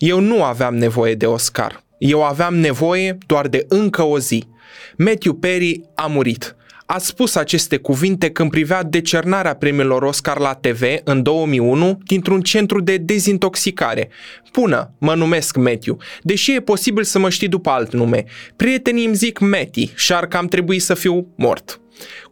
Eu nu aveam nevoie de Oscar. Eu aveam nevoie doar de încă o zi. Matthew Perry a murit. A spus aceste cuvinte când privea decernarea premiilor Oscar la TV în 2001 dintr-un centru de dezintoxicare. Pună, mă numesc Matthew, deși e posibil să mă știi după alt nume. Prietenii îmi zic Matty și ar cam trebui să fiu mort.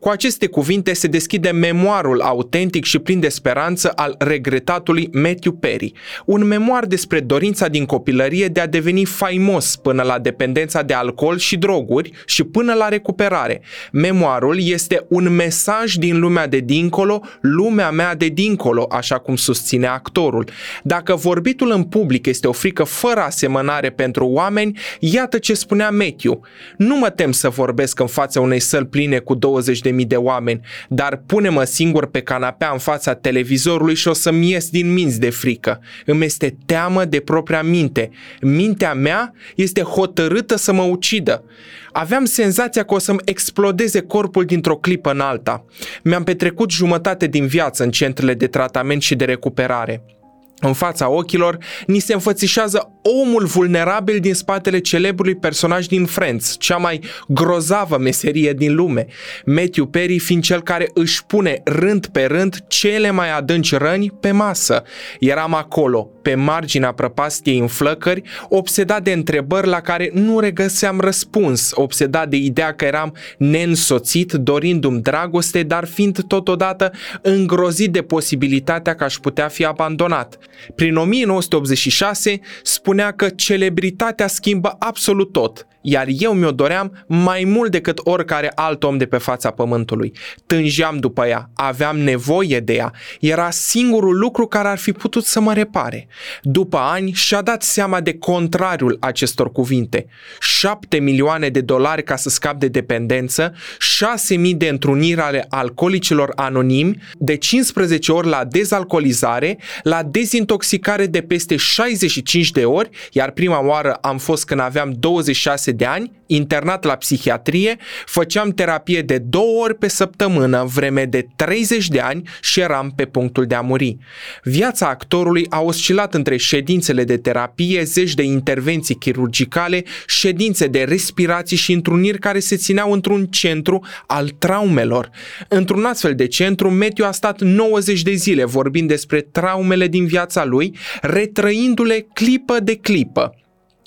Cu aceste cuvinte se deschide memoarul autentic și plin de speranță al regretatului Matthew Perry, un memoar despre dorința din copilărie de a deveni faimos până la dependența de alcool și droguri și până la recuperare. Memoarul este un mesaj din lumea de dincolo, lumea mea de dincolo, așa cum susține actorul. Dacă vorbitul în public este o frică fără asemănare pentru oameni, iată ce spunea Matthew. Nu mă tem să vorbesc în fața unei săli pline cu 20 de mii de oameni, dar pune-mă singur pe canapea în fața televizorului și o să-mi ies din minți de frică. Îmi este teamă de propria minte. Mintea mea este hotărâtă să mă ucidă. Aveam senzația că o să-mi explodeze corpul dintr-o clipă în alta. Mi-am petrecut jumătate din viață în centrele de tratament și de recuperare. În fața ochilor, ni se înfățișează omul vulnerabil din spatele celebrului personaj din Friends, cea mai grozavă meserie din lume. Matthew Perry fiind cel care își pune rând pe rând cele mai adânci răni pe masă. Eram acolo, pe marginea prăpastiei în flăcări, obsedat de întrebări la care nu regăseam răspuns, obsedat de ideea că eram neînsoțit, dorindu-mi dragoste, dar fiind totodată îngrozit de posibilitatea că aș putea fi abandonat. Prin 1986 spunea că celebritatea schimbă absolut tot iar eu mi-o doream mai mult decât oricare alt om de pe fața pământului. Tângeam după ea, aveam nevoie de ea, era singurul lucru care ar fi putut să mă repare. După ani și-a dat seama de contrariul acestor cuvinte. 7 milioane de dolari ca să scap de dependență, 6 mii de întruniri ale alcoolicilor anonimi, de 15 ori la dezalcoolizare, la dezintoxicare de peste 65 de ori, iar prima oară am fost când aveam 26 de ani, internat la psihiatrie, făceam terapie de două ori pe săptămână, vreme de 30 de ani și eram pe punctul de a muri. Viața actorului a oscilat între ședințele de terapie, zeci de intervenții chirurgicale, ședințe de respirații și întruniri care se țineau într-un centru al traumelor. Într-un astfel de centru, Matthew a stat 90 de zile vorbind despre traumele din viața lui, retrăindu-le clipă de clipă.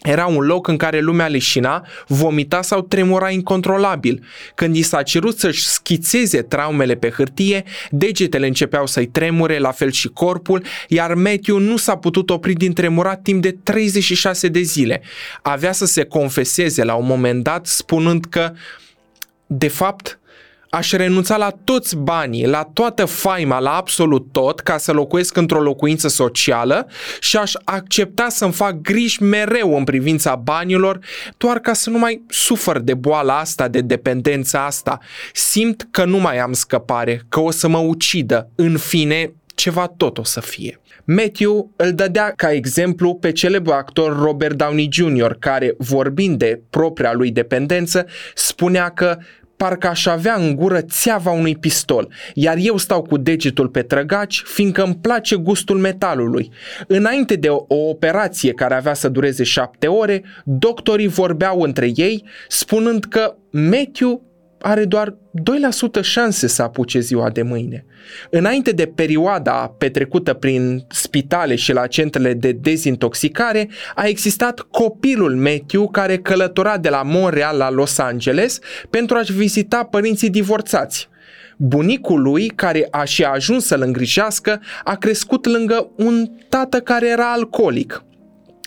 Era un loc în care lumea leșina, vomita sau tremura incontrolabil. Când i s-a cerut să-și schițeze traumele pe hârtie, degetele începeau să-i tremure, la fel și corpul, iar Matthew nu s-a putut opri din tremurat timp de 36 de zile. Avea să se confeseze la un moment dat spunând că, de fapt, aș renunța la toți banii, la toată faima, la absolut tot, ca să locuiesc într-o locuință socială și aș accepta să-mi fac griji mereu în privința banilor, doar ca să nu mai sufăr de boala asta, de dependența asta. Simt că nu mai am scăpare, că o să mă ucidă. În fine, ceva tot o să fie. Matthew îl dădea ca exemplu pe celebrul actor Robert Downey Jr., care, vorbind de propria lui dependență, spunea că parcă aș avea în gură țeava unui pistol, iar eu stau cu degetul pe trăgaci, fiindcă îmi place gustul metalului. Înainte de o, o operație care avea să dureze șapte ore, doctorii vorbeau între ei, spunând că Matthew are doar 2% șanse să apuce ziua de mâine. Înainte de perioada petrecută prin spitale și la centrele de dezintoxicare, a existat copilul Matthew care călătora de la Montreal la Los Angeles pentru a-și vizita părinții divorțați. Bunicul lui, care a și ajuns să-l îngrijească, a crescut lângă un tată care era alcoolic.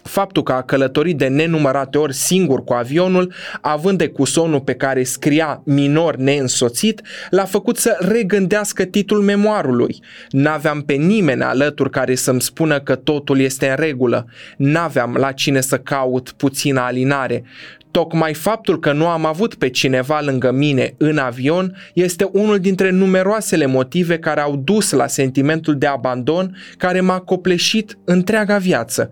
Faptul că a călătorit de nenumărate ori singur cu avionul, având de cu sonul pe care scria minor neînsoțit, l-a făcut să regândească titlul memoarului. N-aveam pe nimeni alături care să-mi spună că totul este în regulă. N-aveam la cine să caut puțină alinare. Tocmai faptul că nu am avut pe cineva lângă mine în avion este unul dintre numeroasele motive care au dus la sentimentul de abandon care m-a copleșit întreaga viață.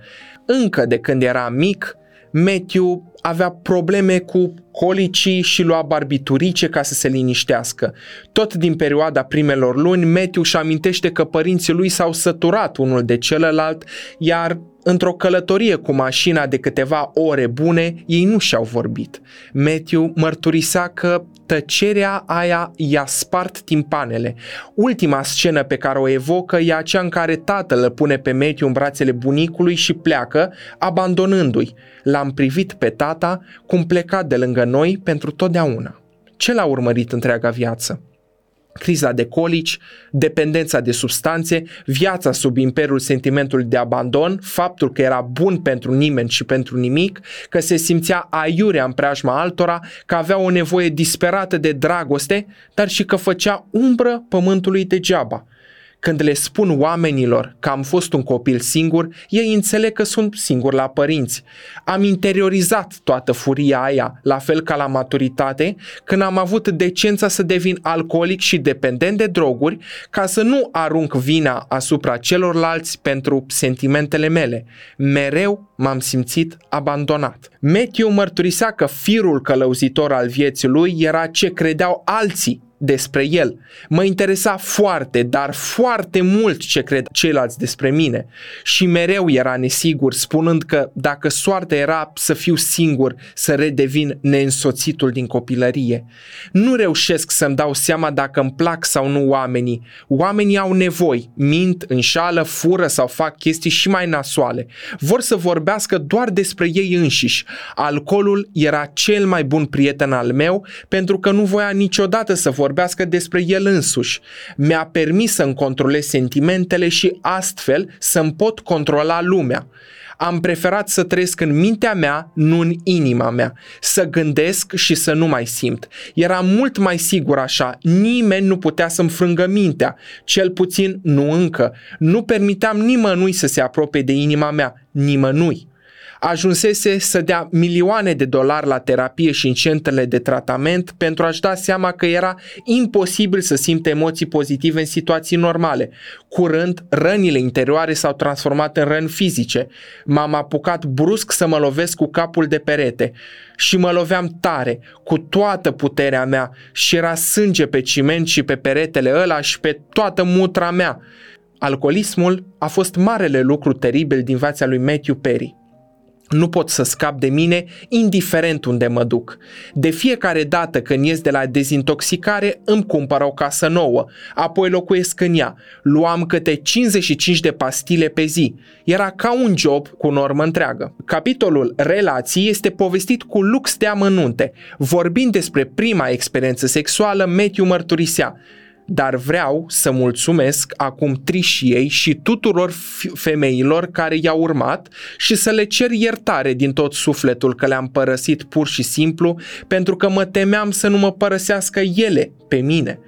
Încă de când era mic, Matthew avea probleme cu colicii și lua barbiturice ca să se liniștească. Tot din perioada primelor luni, Matthew își amintește că părinții lui s-au săturat unul de celălalt, iar într-o călătorie cu mașina de câteva ore bune, ei nu și-au vorbit. Matthew mărturisea că tăcerea aia i-a spart timpanele. Ultima scenă pe care o evocă e aceea în care tatăl îl pune pe Matthew în brațele bunicului și pleacă, abandonându-i. L-am privit pe tata cum pleca de lângă noi pentru totdeauna. Ce l-a urmărit întreaga viață? Criza de colici, dependența de substanțe, viața sub imperiul sentimentului de abandon, faptul că era bun pentru nimeni și pentru nimic, că se simțea aiurea în preajma altora, că avea o nevoie disperată de dragoste, dar și că făcea umbră pământului degeaba. Când le spun oamenilor că am fost un copil singur, ei înțeleg că sunt singur la părinți. Am interiorizat toată furia aia, la fel ca la maturitate, când am avut decența să devin alcoolic și dependent de droguri, ca să nu arunc vina asupra celorlalți pentru sentimentele mele. Mereu m-am simțit abandonat. Matthew mărturisea că firul călăuzitor al vieții lui era ce credeau alții despre el. Mă interesa foarte, dar foarte mult ce cred ceilalți despre mine și mereu era nesigur, spunând că dacă soarta era să fiu singur, să redevin neînsoțitul din copilărie. Nu reușesc să-mi dau seama dacă îmi plac sau nu oamenii. Oamenii au nevoi, mint, înșală, fură sau fac chestii și mai nasoale. Vor să vorbească doar despre ei înșiși. Alcoolul era cel mai bun prieten al meu pentru că nu voia niciodată să vorbească vorbească despre el însuși. Mi-a permis să-mi controlez sentimentele și astfel să-mi pot controla lumea. Am preferat să trăiesc în mintea mea, nu în inima mea, să gândesc și să nu mai simt. Era mult mai sigur așa, nimeni nu putea să-mi frângă mintea, cel puțin nu încă. Nu permiteam nimănui să se apropie de inima mea, nimănui ajunsese să dea milioane de dolari la terapie și în centrele de tratament pentru a-și da seama că era imposibil să simte emoții pozitive în situații normale. Curând, rănile interioare s-au transformat în răni fizice. M-am apucat brusc să mă lovesc cu capul de perete și mă loveam tare, cu toată puterea mea și era sânge pe ciment și pe peretele ăla și pe toată mutra mea. Alcoolismul a fost marele lucru teribil din viața lui Matthew Perry nu pot să scap de mine indiferent unde mă duc. De fiecare dată când ies de la dezintoxicare îmi cumpăr o casă nouă, apoi locuiesc în ea. Luam câte 55 de pastile pe zi. Era ca un job cu normă întreagă. Capitolul Relații este povestit cu lux de amănunte. Vorbind despre prima experiență sexuală, Matthew mărturisea dar vreau să mulțumesc acum trișiei și tuturor femeilor care i-au urmat și să le cer iertare din tot sufletul că le-am părăsit pur și simplu pentru că mă temeam să nu mă părăsească ele pe mine.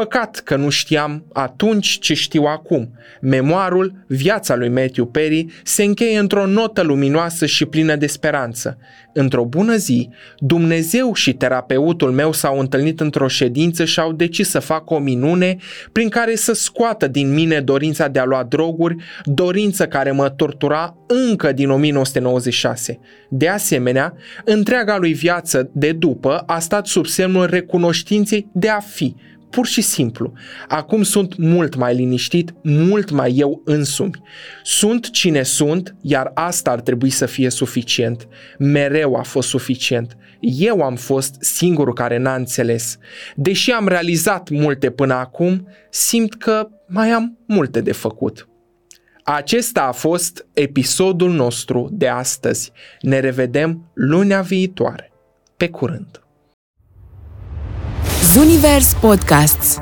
Păcat că nu știam atunci ce știu acum. Memoarul, viața lui Matthew Perry, se încheie într-o notă luminoasă și plină de speranță. Într-o bună zi, Dumnezeu și terapeutul meu s-au întâlnit într-o ședință și au decis să facă o minune prin care să scoată din mine dorința de a lua droguri, dorință care mă tortura încă din 1996. De asemenea, întreaga lui viață de după a stat sub semnul recunoștinței de a fi, Pur și simplu. Acum sunt mult mai liniștit, mult mai eu însumi. Sunt cine sunt, iar asta ar trebui să fie suficient. Mereu a fost suficient. Eu am fost singurul care n-a înțeles. Deși am realizat multe până acum, simt că mai am multe de făcut. Acesta a fost episodul nostru de astăzi. Ne revedem lunea viitoare. Pe curând! Zunivers Podcasts